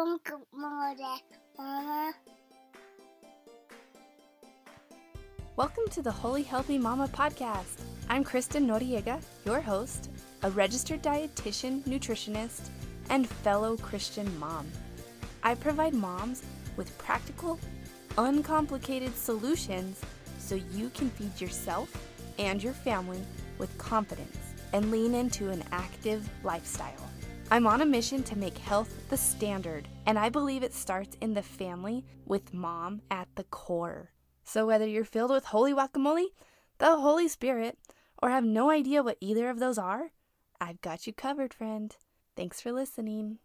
Mama. Uh-huh. Welcome to the Holy Healthy Mama podcast. I'm Kristen Noriega, your host, a registered dietitian, nutritionist, and fellow Christian mom. I provide moms with practical, uncomplicated solutions so you can feed yourself and your family with confidence and lean into an active lifestyle. I'm on a mission to make health the standard, and I believe it starts in the family with mom at the core. So, whether you're filled with holy guacamole, the Holy Spirit, or have no idea what either of those are, I've got you covered, friend. Thanks for listening.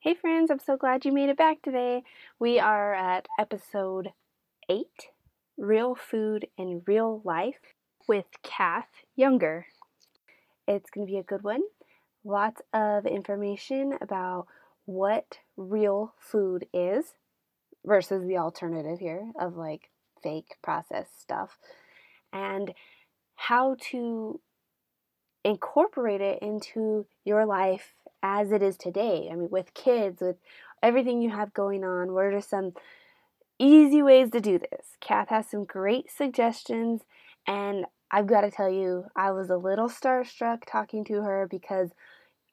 Hey, friends, I'm so glad you made it back today. We are at episode 8 Real Food and Real Life with Kath Younger. It's going to be a good one. Lots of information about what real food is versus the alternative here of like fake processed stuff and how to incorporate it into your life as it is today. I mean, with kids, with everything you have going on, what are some easy ways to do this? Kath has some great suggestions, and I've got to tell you, I was a little starstruck talking to her because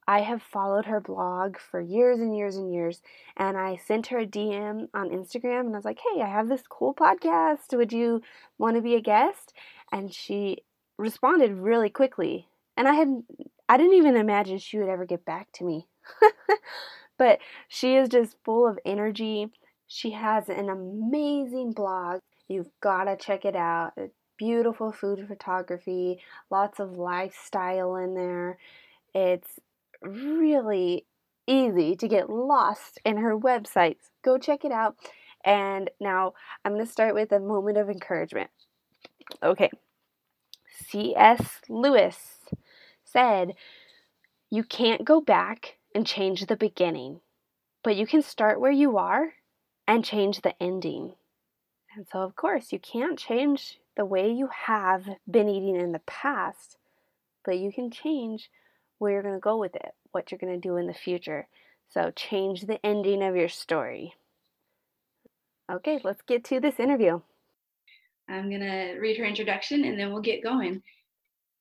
I have followed her blog for years and years and years. And I sent her a DM on Instagram and I was like, hey, I have this cool podcast. Would you want to be a guest? And she responded really quickly. And I had I didn't even imagine she would ever get back to me. but she is just full of energy. She has an amazing blog. You've got to check it out. Beautiful food photography, lots of lifestyle in there. It's really easy to get lost in her websites. Go check it out. And now I'm going to start with a moment of encouragement. Okay. C.S. Lewis said, You can't go back and change the beginning, but you can start where you are and change the ending. And so, of course, you can't change the way you have been eating in the past, but you can change where you're going to go with it, what you're going to do in the future. So change the ending of your story. Okay, let's get to this interview. I'm going to read her introduction and then we'll get going.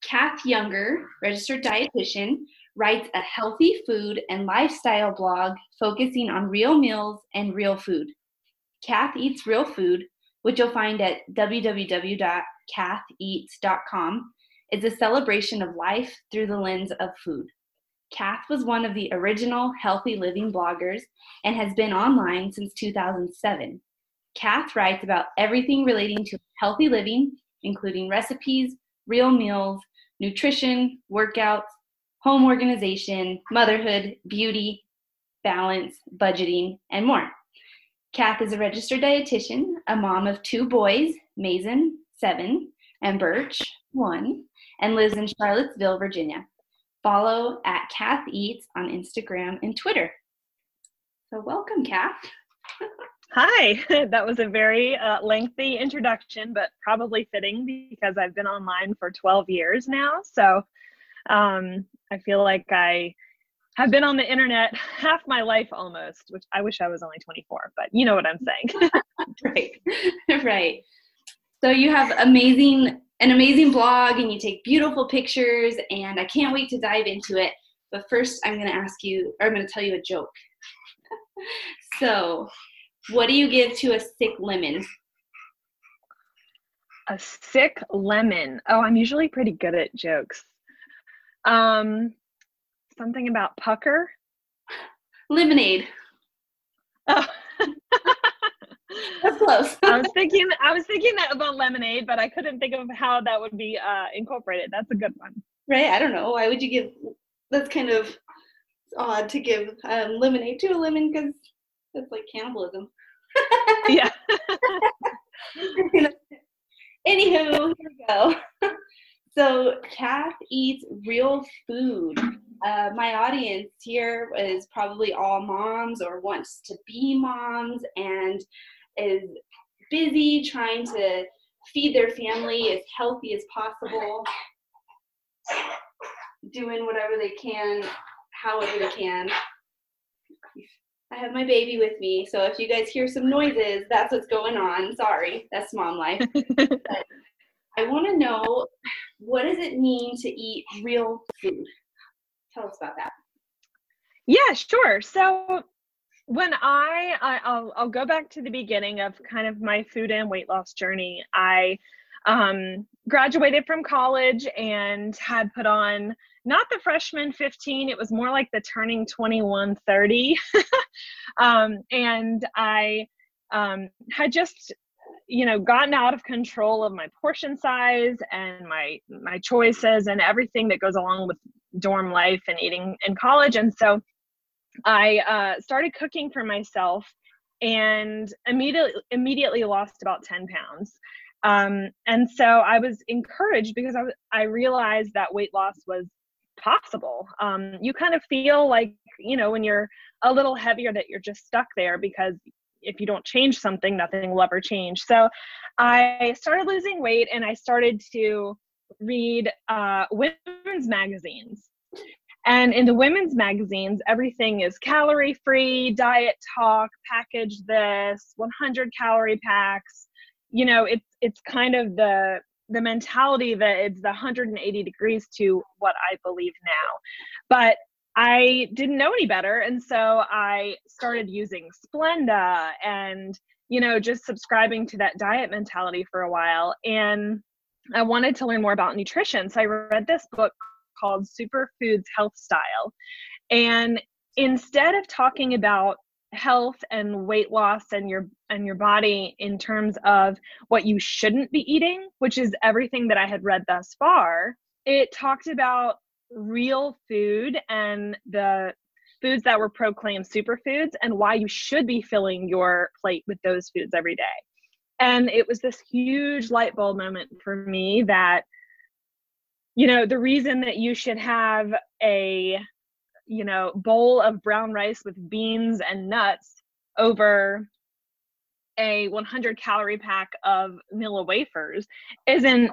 Kath Younger, registered dietitian, writes a healthy food and lifestyle blog focusing on real meals and real food. Kath Eats Real Food, which you'll find at www.katheats.com, is a celebration of life through the lens of food. Kath was one of the original healthy living bloggers and has been online since 2007. Kath writes about everything relating to healthy living, including recipes, real meals, nutrition, workouts, home organization, motherhood, beauty, balance, budgeting, and more. Kath is a registered dietitian, a mom of two boys, Mason, seven, and Birch, one, and lives in Charlottesville, Virginia. Follow at Kath Eats on Instagram and Twitter. So, welcome, Kath. Hi, that was a very uh, lengthy introduction, but probably fitting because I've been online for 12 years now. So um, I feel like I have been on the internet half my life almost, which I wish I was only 24, but you know what I'm saying. right, right. So you have amazing an amazing blog and you take beautiful pictures and I can't wait to dive into it. But first I'm going to ask you or I'm going to tell you a joke. so, what do you give to a sick lemon? A sick lemon. Oh, I'm usually pretty good at jokes. Um something about pucker? Lemonade. Oh. That's close. I was thinking I was thinking that about lemonade, but I couldn't think of how that would be uh, incorporated. That's a good one. Right? I don't know. Why would you give? That's kind of odd to give um, lemonade to a lemon because it's like cannibalism. yeah. Anywho, here we go. So, Kath eats real food. Uh, my audience here is probably all moms or wants to be moms and is busy trying to feed their family as healthy as possible, doing whatever they can however they can. I have my baby with me, so if you guys hear some noises, that's what's going on. Sorry, that's mom life. I want to know what does it mean to eat real food? Tell us about that. Yeah, sure. So when I, I will I'll go back to the beginning of kind of my food and weight loss journey. I um, graduated from college and had put on not the freshman 15 it was more like the turning 21 30 um, and i um, had just you know gotten out of control of my portion size and my my choices and everything that goes along with dorm life and eating in college and so i uh, started cooking for myself and immediately immediately lost about 10 pounds um, and so I was encouraged because I, I realized that weight loss was possible. Um, you kind of feel like, you know, when you're a little heavier that you're just stuck there because if you don't change something, nothing will ever change. So I started losing weight and I started to read uh, women's magazines. And in the women's magazines, everything is calorie free, diet talk, package this, 100 calorie packs, you know it's it's kind of the the mentality that it's the 180 degrees to what I believe now. But I didn't know any better. And so I started using Splenda and, you know, just subscribing to that diet mentality for a while. And I wanted to learn more about nutrition. So I read this book called Superfoods Health Style. And instead of talking about health and weight loss and your and your body in terms of what you shouldn't be eating which is everything that i had read thus far it talked about real food and the foods that were proclaimed superfoods and why you should be filling your plate with those foods every day and it was this huge light bulb moment for me that you know the reason that you should have a you know bowl of brown rice with beans and nuts over a 100 calorie pack of Nilla wafers isn't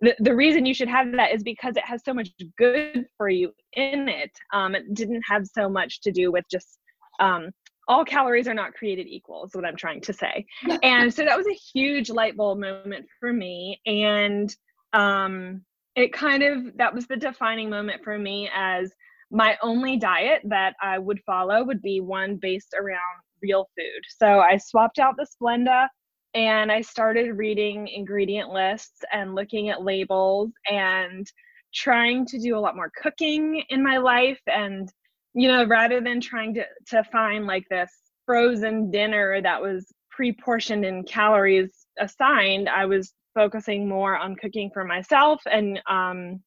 the, the reason you should have that is because it has so much good for you in it. Um, it didn't have so much to do with just um, all calories are not created equal, is what I'm trying to say. and so that was a huge light bulb moment for me. And um, it kind of, that was the defining moment for me as my only diet that I would follow would be one based around real food. So I swapped out the Splenda and I started reading ingredient lists and looking at labels and trying to do a lot more cooking in my life and you know rather than trying to to find like this frozen dinner that was pre-portioned in calories assigned i was focusing more on cooking for myself and um,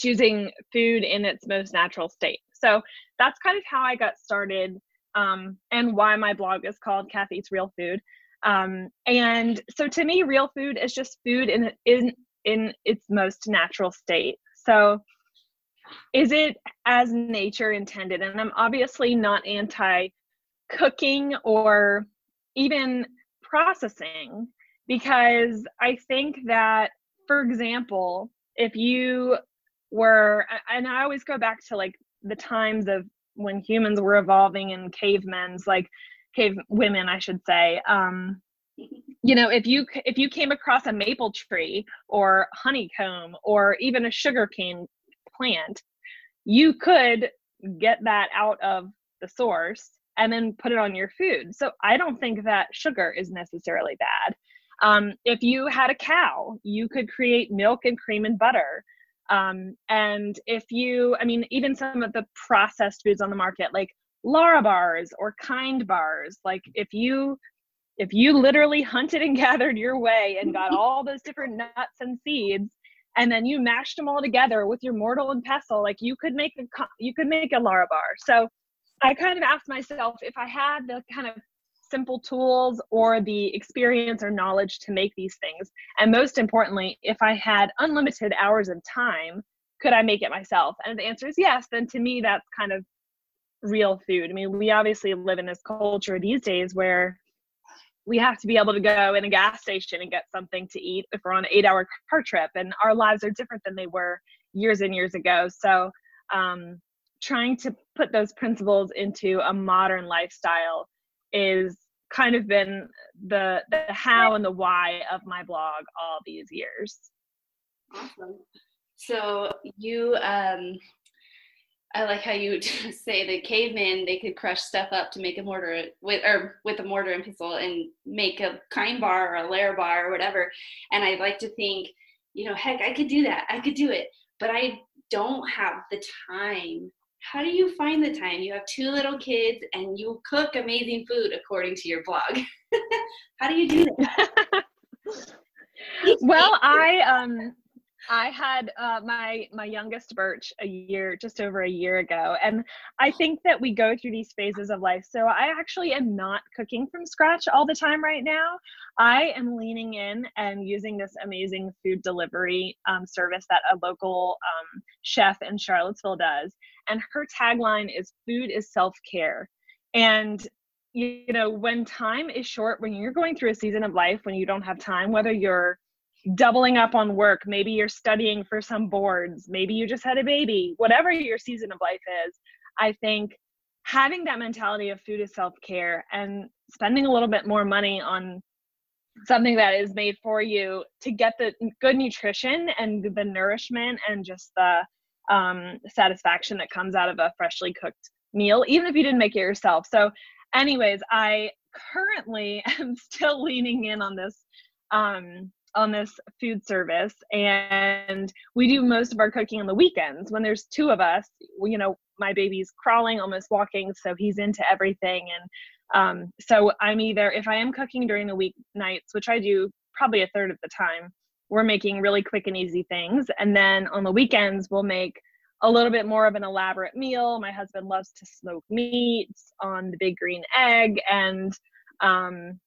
choosing food in its most natural state. So that's kind of how I got started um, and why my blog is called Kath Eats Real Food. Um, and so to me, real food is just food in, in, in its most natural state. So is it as nature intended? And I'm obviously not anti cooking or even processing because I think that, for example, if you were and i always go back to like the times of when humans were evolving and cavemen's like cave women i should say um you know if you if you came across a maple tree or honeycomb or even a sugarcane plant you could get that out of the source and then put it on your food. So i don't think that sugar is necessarily bad. Um, if you had a cow you could create milk and cream and butter. Um, and if you, I mean, even some of the processed foods on the market, like Larabars or Kind bars, like if you if you literally hunted and gathered your way and got all those different nuts and seeds and then you mashed them all together with your mortar and pestle like you could make a you could make a larabar so i kind of asked myself if i had the kind of simple tools or the experience or knowledge to make these things? And most importantly, if I had unlimited hours of time, could I make it myself? And the answer is yes, then to me, that's kind of real food. I mean, we obviously live in this culture these days where we have to be able to go in a gas station and get something to eat if we're on an eight hour car trip. And our lives are different than they were years and years ago. So, um, trying to put those principles into a modern lifestyle is kind of been the the how and the why of my blog all these years. Awesome. So you um I like how you say the cavemen they could crush stuff up to make a mortar with or with a mortar and pestle and make a kind bar or a Larabar or whatever. And I like to think, you know, heck, I could do that. I could do it, but I don't have the time. How do you find the time? You have two little kids and you cook amazing food according to your blog. how do you do that? well, I um I had uh, my my youngest Birch a year, just over a year ago, and I think that we go through these phases of life. So I actually am not cooking from scratch all the time right now. I am leaning in and using this amazing food delivery um, service that a local um, chef in Charlottesville does, and her tagline is "Food is self care," and you know when time is short, when you're going through a season of life when you don't have time, whether you're doubling up on work. Maybe you're studying for some boards. Maybe you just had a baby. Whatever your season of life is i think having that mentality of food is self-care and spending a little bit more money on something that is made for you to get the good nutrition and the nourishment and just the um, satisfaction that comes out of a freshly cooked meal even if you didn't make it yourself. So anyways i currently am still leaning in on this um, on this food service and we do most of our cooking on the weekends. When there's two of us you know my baby's crawling almost walking so he's into everything. And um, so i'm either if i am cooking during the week nights which i do probably a third of the time we're making really quick and easy things. And then on the weekends we'll make a little bit more of an elaborate meal. My husband loves to smoke meats on the big green egg and um,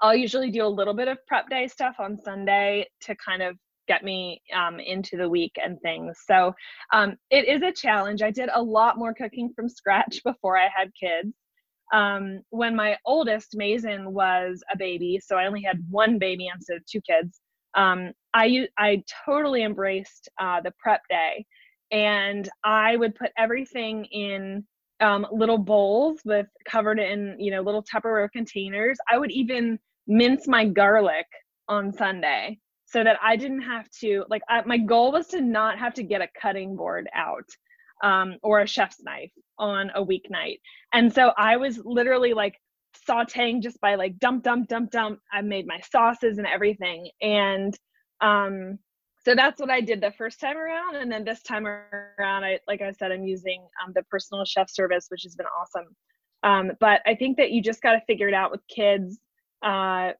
I'll usually do a little bit of prep day stuff on Sunday to kind of get me um, into the week and things. So um, it is a challenge. I did a lot more cooking from scratch before I had kids. Um, when my oldest Mason was a baby, so I only had one baby instead of two kids. Um, I I totally embraced uh, the prep day, and I would put everything in um, little bowls with covered in you know little Tupperware containers. I would even mince my garlic on Sunday so that I didn't have to like I, my goal was to not have to get a cutting board out um, or a chef's knife on a weeknight. And so I was literally like sauteing just by like dump dump dump dump. I made my sauces and everything and um so that's what I did the first time around, and then this time around, I like I said, I'm using um, the personal chef service, which has been awesome. Um, but I think that you just got to figure it out with kids. Uh,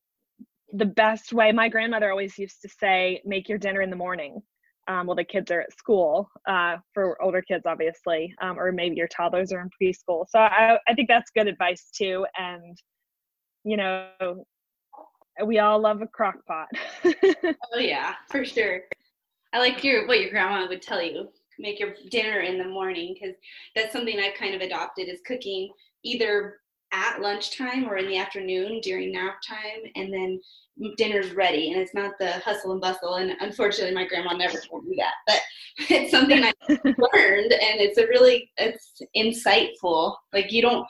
the best way, my grandmother always used to say, make your dinner in the morning. Um, well, the kids are at school uh, for older kids, obviously, um, or maybe your toddlers are in preschool. So I, I think that's good advice too. And, you know, we all love a crock pot. oh yeah, for sure. I like your what your grandma would tell you. Make your dinner in the morning because that's something I've kind of adopted is cooking either at lunchtime or in the afternoon during nap time and then dinner's ready. And it's not the hustle and bustle and unfortunately my grandma never told me that. But it's something i learned and it's a really it's insightful. Like you don't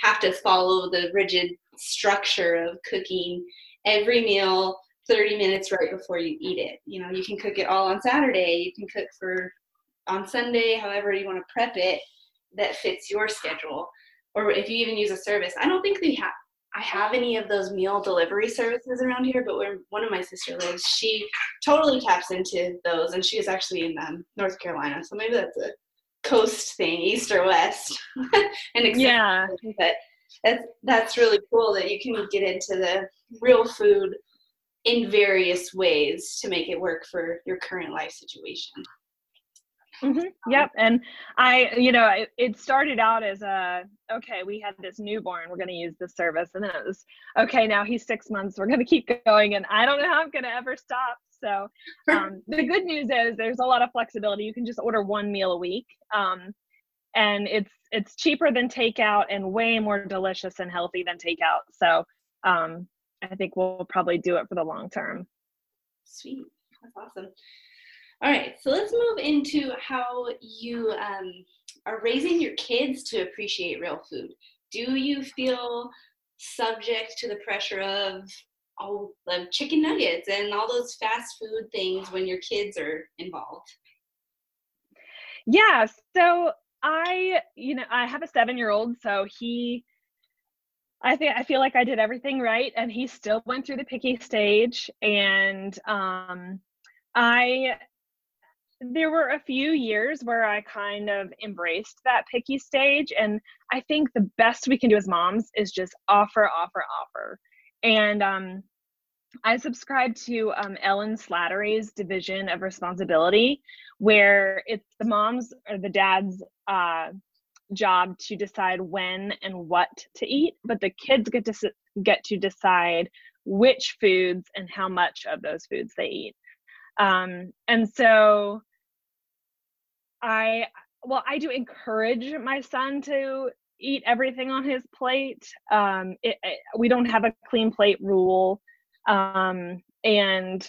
have to follow the rigid structure of cooking every meal 30 minutes right before you eat it. You know, you can cook it all on Saturday, you can cook for on Sunday, however you want to prep it that fits your schedule. Or if you even use a service, I don't think we have I have any of those meal delivery services around here, but where one of my sister lives, she totally taps into those, and she is actually in um, North Carolina, so maybe that's a coast thing, east or west. and yeah, but that's that's really cool that you can get into the real food in various ways to make it work for your current life situation. Mm-hmm. Yep. And I, you know, it, it, started out as a, okay, we had this newborn, we're going to use this service. And then it was, okay, now he's six months, we're going to keep going. And I don't know how I'm going to ever stop. So um, the good news is there's a lot of flexibility. You can just order one meal a week. Um, and it's it's cheaper than takeout and way more delicious and healthy than takeout. So um, I think we'll probably do it for the long term. Sweet, that's awesome. All right, so let's move into how you um, are raising your kids to appreciate real food? Do you feel subject to the pressure of all the chicken nuggets and all those fast food things when your kids are involved? Yeah, so I, you know, I have a seven year old, so he, I think I feel like I did everything right, and he still went through the picky stage. And um, I, there were a few years where I kind of embraced that picky stage, and I think the best we can do as moms is just offer, offer, offer. And um, I subscribe to um, Ellyn Satter's division of responsibility, where it's the mom's or the dad's uh, job to decide when and what to eat, but the kids get to get to decide which foods and how much of those foods they eat. Um, and so, I well, I do encourage my son to eat everything on his plate. Um, it, it, we don't have a clean plate rule. Um, and,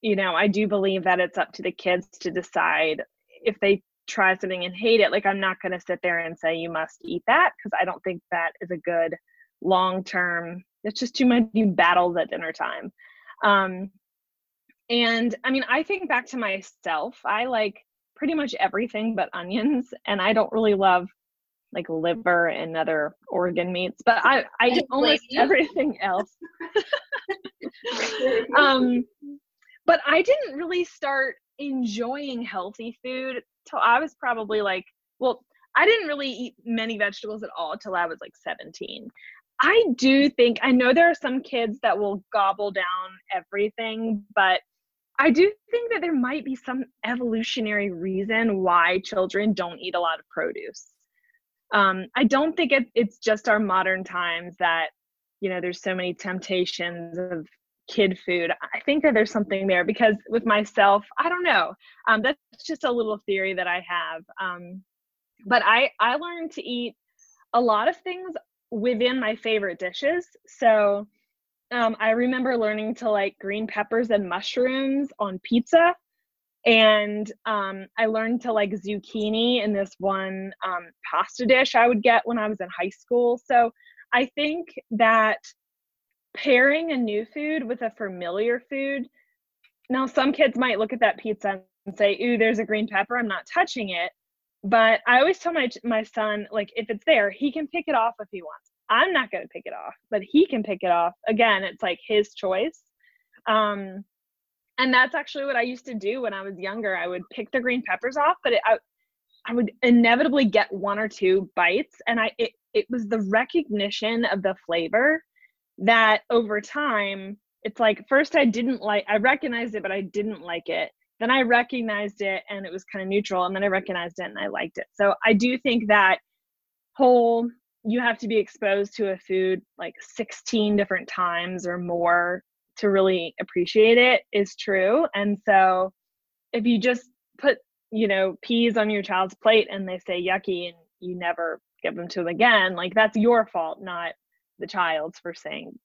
you know, I do believe that it's up to the kids to decide if they try something and hate it. Like, I'm not going to sit there and say, you must eat that, because I don't think that is a good long term, it's just too many battles at dinner time. Um, and I mean, I think back to myself, I like pretty much everything but onions, and I don't really love like liver and other organ meats, but I I eat almost everything else. um, but I didn't really start enjoying healthy food till I was probably like, well, I didn't really eat many vegetables at all till I was like 17. I do think I know there are some kids that will gobble down everything, but I do think that there might be some evolutionary reason why children don't eat a lot of produce um, I don't think it, it's just our modern times that you know there's so many temptations of kid food. I think that there's something there because with myself, I don't know. Um, that's just a little theory that I have. Um, but I I learned to eat a lot of things within my favorite dishes. So um, I remember learning to like green peppers and mushrooms on pizza and um, I learned to like zucchini in this one um, pasta dish I would get when I was in high school. So I think that pairing a new food with a familiar food. Now, some kids might look at that pizza and say, "Ooh, there's a green pepper. I'm not touching it." But I always tell my my son, like, if it's there, he can pick it off if he wants. I'm not going to pick it off, but he can pick it off. Again, it's like his choice. Um, and that's actually what I used to do when I was younger. I would pick the green peppers off, but it, I, I would inevitably get one or two bites, and I it it was the recognition of the flavor that over time it's like first I didn't like I recognized it, but I didn't like it. Then I recognized it and it was kind of neutral, and then I recognized it and I liked it. So I do think that whole you have to be exposed to a food like 16 different times or more to really appreciate it is true. And so if you just put, you know, peas on your child's plate and they say yucky and you never give them to them again, like that's your fault, not the child's for saying,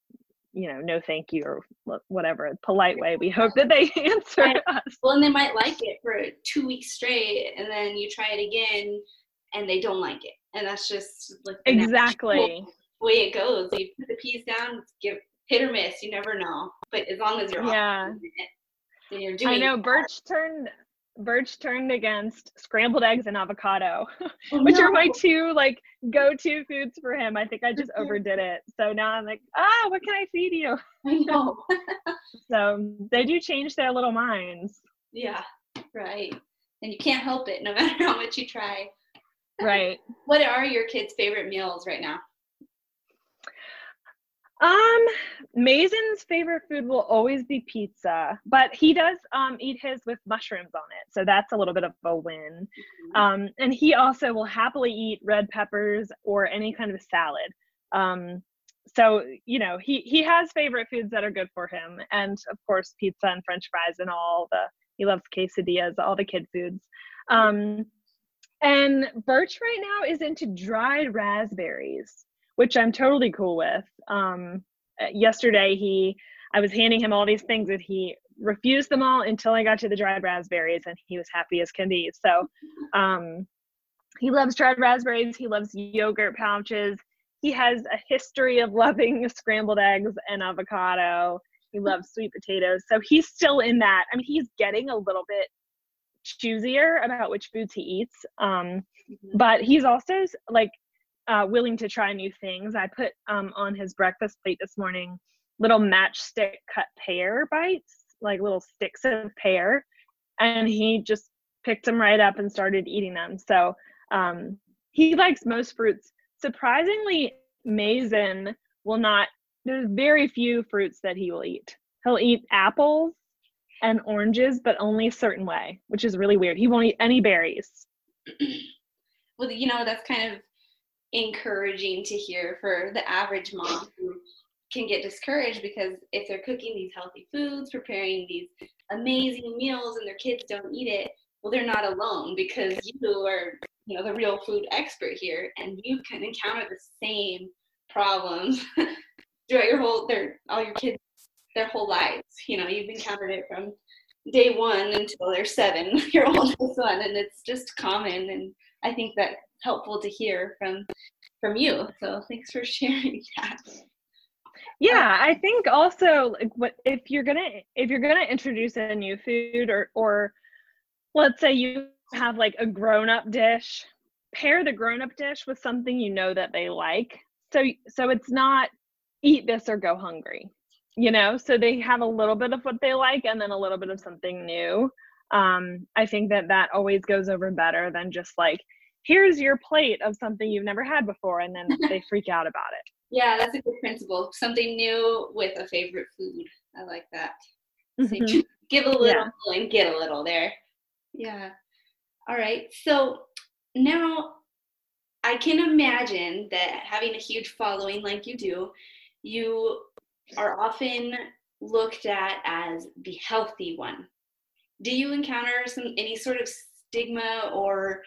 you know, no thank you or whatever polite way we hope that they answer right. us. Well, and they might like it for two weeks straight and then you try it again and they don't like it. And that's just like exactly way it goes. You put the peas down, give hit or miss. You never know. But as long as you're yeah, then you're doing. I know Birch turned Birch turned against scrambled eggs and avocado, oh, which no. are my two like go-to foods for him. I think I just overdid it. So now I'm like, ah, what can I feed you? I know. so they do change their little minds. Yeah, right. And you can't help it no matter how much you try. Right. What are your kids' favorite meals right now? Um, Mason's favorite food will always be pizza, but he does um eat his with mushrooms on it, so that's a little bit of a win. Mm-hmm. Um, and he also will happily eat red peppers or any kind of salad. Um, so you know he he has favorite foods that are good for him, and of course pizza and French fries and all the he loves quesadillas, all the kid foods. Um, and Birch right now is into dried raspberries which I'm totally cool with. Um, yesterday, he, I was handing him all these things and he refused them all until I got to the dried raspberries and he was happy as can be. So, um, he loves dried raspberries. He loves yogurt pouches. He has a history of loving scrambled eggs and avocado. He loves sweet potatoes. So he's still in that. I mean, he's getting a little bit choosier about which foods he eats. Um, mm-hmm. But he's also like uh, willing to try new things. I put um, on his breakfast plate this morning little matchstick cut pear bites, like little sticks of pear, and he just picked them right up and started eating them. So um, he likes most fruits. Surprisingly, Mason will not. There's very few fruits that he will eat. He'll eat apples and oranges, but only a certain way, which is really weird. He won't eat any berries. well, you know, that's kind of encouraging to hear for the average mom who can get discouraged because if they're cooking these healthy foods, preparing these amazing meals, and their kids don't eat it, well, they're not alone because you are, you know, the real food expert here, and you can encounter the same problems throughout your whole, their all your kids, their whole lives. You know, you've encountered it from day one until they're seven, your oldest one, and it's just common. And I think that's helpful to hear from from you. So thanks for sharing that yeah i think also like what if you're gonna if you're gonna introduce a new food or or let's say you have like a grown-up dish pair the grown-up dish with something you know that they like. So so it's not eat this or go hungry you know? So they have a little bit of what they like and then a little bit of something new. Um i think that that always goes over better than just like here's your plate of something you've never had before and then they freak out about it yeah, that's a good principle. Something new with a favorite food. I like that. Mm-hmm. give a little yeah. and get a little there. Yeah. All right. So now I can imagine that having a huge following like you do, you are often looked at as the healthy one. Do you encounter some any sort of stigma or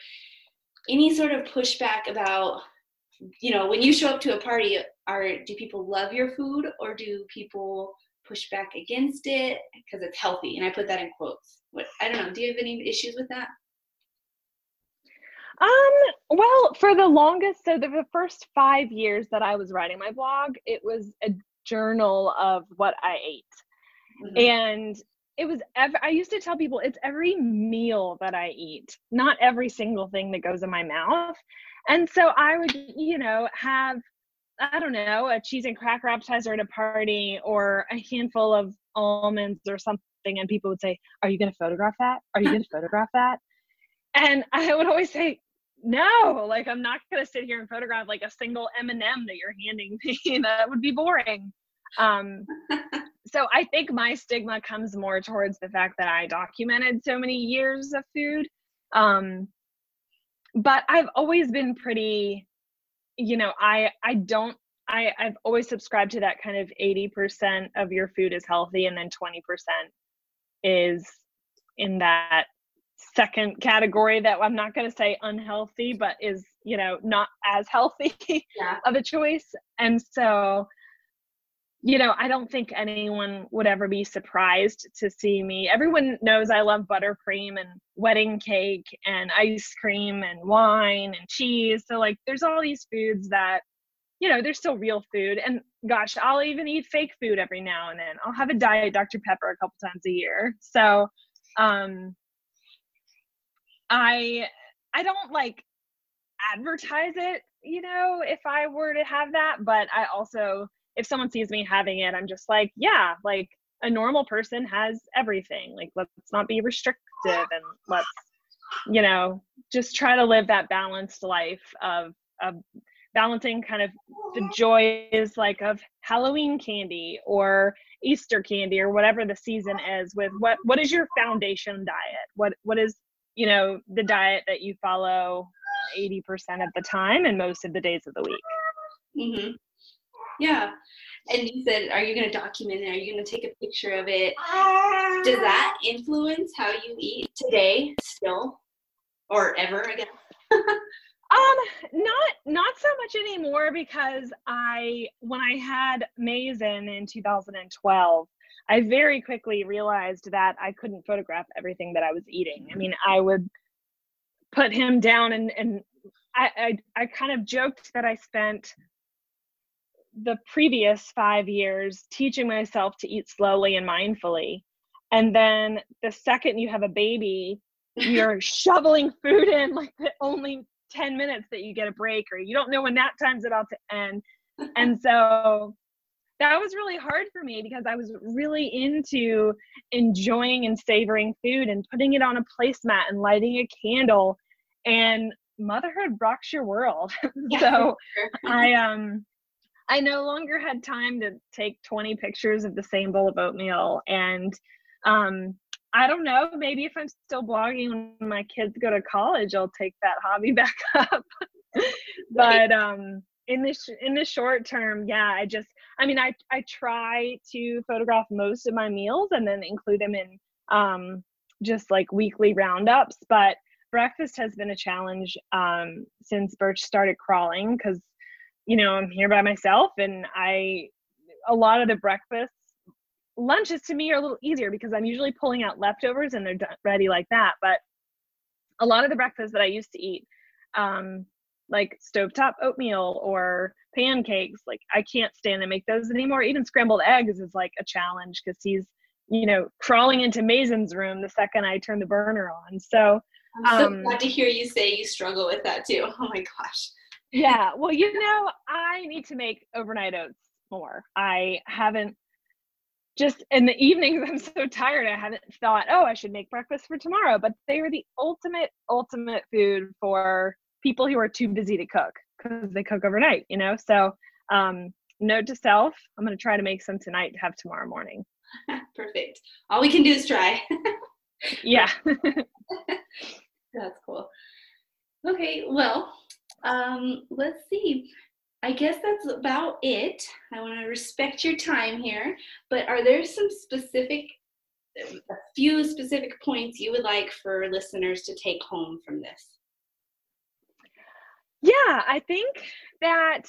any sort of pushback about you know when you show up to a party are do people love your food or do people push back against it? Because it's healthy and i put that in quotes. What i don't know do you have any issues with that? Um well for the longest so the, the first five years that i was writing my blog it was a journal of what i ate. Mm-hmm. and it was ev- i used to tell people it's every meal that i eat not every single thing that goes in my mouth. And so i would you know have I don't know, a cheese and cracker appetizer at a party or a handful of almonds or something, and people would say, Are you going to photograph that? Are you going to photograph that? And I would always say, No, like I'm not going to sit here and photograph like a single M&M that you're handing me. that would be boring. Um, so I think my stigma comes more towards the fact that I documented so many years of food. Um, but I've always been pretty you know i i don't i i've always subscribed to that kind of 80% of your food is healthy and then 20% is in that second category that i'm not going to say unhealthy but is you know not as healthy yeah. of a choice and so you know, I don't think anyone would ever be surprised to see me. Everyone knows I love buttercream and wedding cake and ice cream and wine and cheese. So, like, there's all these foods that, you know, they're still real food. And gosh, I'll even eat fake food every now and then. I'll have a diet Dr. Pepper a couple times a year. So, um, I, I don't like advertise it, you know, if I were to have that, but I also, if someone sees me having it, I'm just like, yeah, like a normal person has everything. Like, let's not be restrictive and let's, you know, just try to live that balanced life of, of balancing kind of the joys like of Halloween candy or Easter candy or whatever the season is with what, what is your foundation diet? What, what is, you know, the diet that you follow 80% of the time and most of the days of the week. Mm-hmm. Yeah. And you said, are you going to document it? Are you going to take a picture of it? Does that influence how you eat today still or ever again? um not not so much anymore because i when i had Mason in 2012 i very quickly realized that i couldn't photograph everything that i was eating i mean i would put him down and, and I, I I kind of joked that I spent the previous five years teaching myself to eat slowly and mindfully. And then the second you have a baby, you're shoveling food in like the only 10 minutes that you get a break, or you don't know when that time's about to end. And so that was really hard for me because I was really into enjoying and savoring food and putting it on a placemat and lighting a candle. And motherhood rocks your world. so I um I no longer had time to take 20 pictures of the same bowl of oatmeal. And um, I don't know, maybe if I'm still blogging when my kids go to college, I'll take that hobby back up. but um, in the sh- in the short term, yeah, I just, I mean, I I try to photograph most of my meals and then include them in um, just like weekly roundups. But breakfast has been a challenge um, since Birch started crawling because you know, I'm here by myself and I, a lot of the breakfasts, lunches to me are a little easier because I'm usually pulling out leftovers and they're done, ready like that. But a lot of the breakfasts that I used to eat, um, like stovetop oatmeal or pancakes, like I can't stand to make those anymore. Even scrambled eggs is like a challenge because he's, you know, crawling into Mason's room the second I turn the burner on. So I'm so um, glad to hear you say you struggle with that too. Oh my gosh yeah. Well, you know, I need to make overnight oats more. I haven't just in the evenings I'm so tired I haven't thought, "Oh, I should make breakfast for tomorrow." But they are the ultimate ultimate food for people who are too busy to cook cuz they cook overnight, you know? So, um note to self, I'm going to try to make some tonight to have tomorrow morning. Perfect. All we can do is try. yeah. That's cool. Okay, well, um, let's see. I guess that's about it. I want to respect your time here, but are there some specific, a few specific points you would like for listeners to take home from this? Yeah, I think that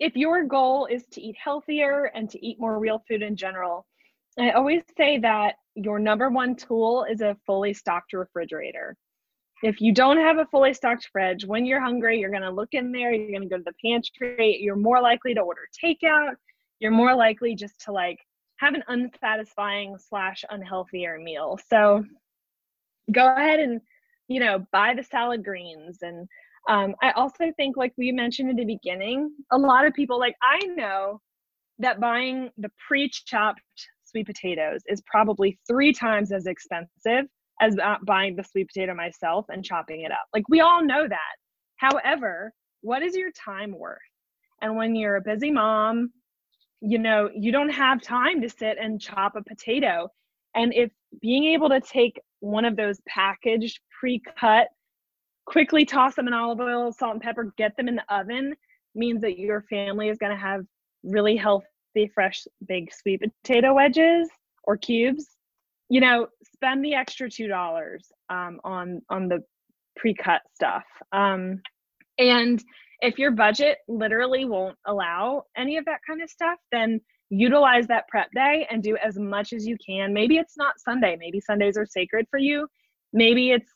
if your goal is to eat healthier and to eat more real food in general, I always say that your number one tool is a fully stocked refrigerator if you don't have a fully stocked fridge, when you're hungry, you're going to look in there, you're going to go to the pantry, you're more likely to order takeout, you're more likely just to like have an unsatisfying slash unhealthier meal. So go ahead and, you know, buy the salad greens. And um, I also think, like we mentioned in the beginning, a lot of people, like I know that buying the pre chopped sweet potatoes is probably three times as expensive as buying the sweet potato myself and chopping it up. Like we all know that. However, what is your time worth? And when you're a busy mom, you know, you don't have time to sit and chop a potato. And if being able to take one of those packaged, pre cut, quickly toss them in olive oil, salt, and pepper, get them in the oven means that your family is going to have really healthy, fresh, big sweet potato wedges or cubes you know spend the extra two dollars um, on on the pre-cut stuff um, and if your budget literally won't allow any of that kind of stuff then utilize that prep day and do as much as you can. Maybe it's not sunday maybe sundays are sacred for you. Maybe it's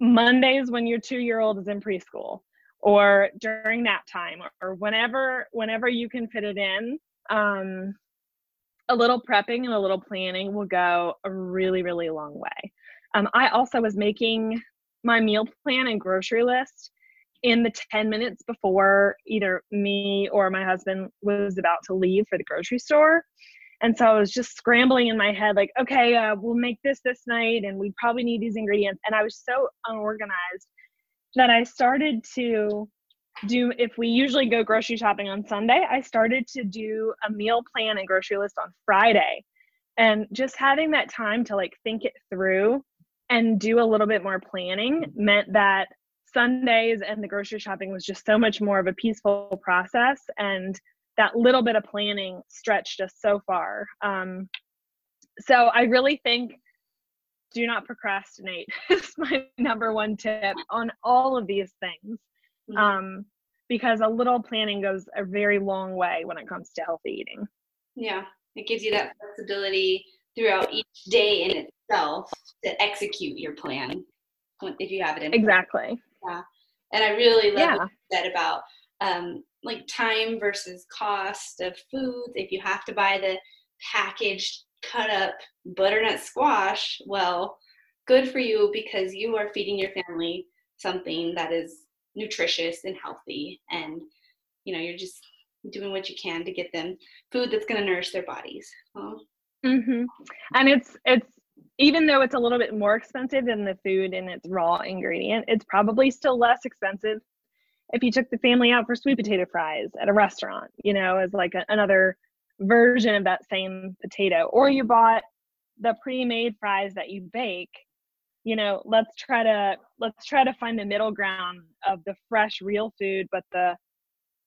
mondays when your two year old is in preschool or during that time or whenever whenever you can fit it in um, a little prepping and a little planning will go a really, really long way. Um, I also was making my meal plan and grocery list in the 10 minutes before either me or my husband was about to leave for the grocery store. And so I was just scrambling in my head, like, okay, uh, we'll make this this night and we probably need these ingredients. And I was so unorganized that I started to do if we usually go grocery shopping on Sunday, I started to do a meal plan and grocery list on Friday. And just having that time to like think it through and do a little bit more planning meant that Sundays and the grocery shopping was just so much more of a peaceful process. And that little bit of planning stretched us so far. Um, so I really think do not procrastinate is my number one tip on all of these things. Mm-hmm. Um, because a little planning goes a very long way when it comes to healthy eating. Yeah, it gives you that flexibility throughout each day in itself to execute your plan if you have it in exactly yeah And I really love Yeah. what you said about um, like time versus cost of foods. If you have to buy the packaged, cut up butternut squash, well, good for you because you are feeding your family something that is nutritious and healthy. And, you know, you're just doing what you can to get them food that's going to nourish their bodies. So, hmm And it's it's even though it's a little bit more expensive than the food in its raw ingredient, it's probably still less expensive if you took the family out for sweet potato fries at a restaurant, you know, as like a, another version of that same potato, or you bought the pre-made fries that you bake. You know, let's try to let's try to find the middle ground of the fresh, real food, but the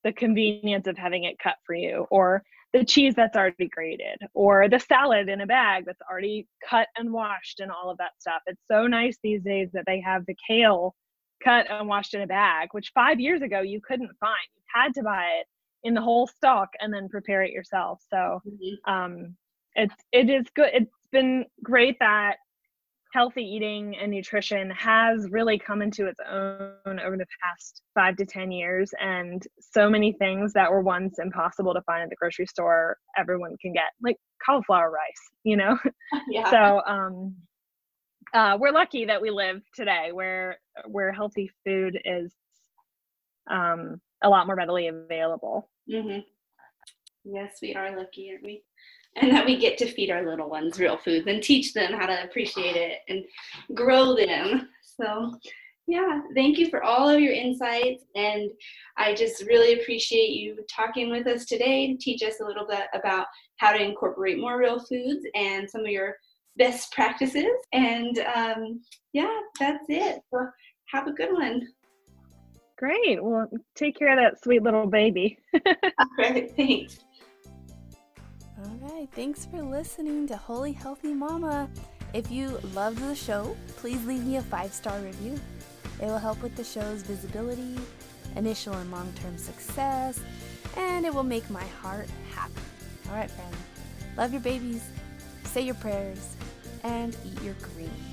the convenience of having it cut for you, or the cheese that's already grated or the salad in a bag that's already cut and washed and all of that stuff. It's so nice these days that they have the kale cut and washed in a bag, which five years ago you couldn't find. You had to buy it in the whole stalk and then prepare it yourself. So mhm. um, it's it is good. It's been great that healthy eating and nutrition has really come into its own over the past five to ten years and so many things that were once impossible to find at the grocery store everyone can get like cauliflower rice you know? Yeah. so um uh, we're lucky that we live today where where healthy food is um a lot more readily available. Hmm Yes, we are lucky, aren't we? And that we get to feed our little ones real foods and teach them how to appreciate it and grow them. So, yeah, thank you for all of your insights. And I just really appreciate you talking with us today to teach us a little bit about how to incorporate more real foods and some of your best practices. And um, yeah, that's it. So, have a good one. great well take care of that sweet little baby All right, thanks. All right, thanks for listening to Holy Healthy Mama. If you loved the show, please leave me a five star review. It will help with the show's visibility, initial and long term success, and it will make my heart happy. All right, friends, love your babies, say your prayers, and eat your green.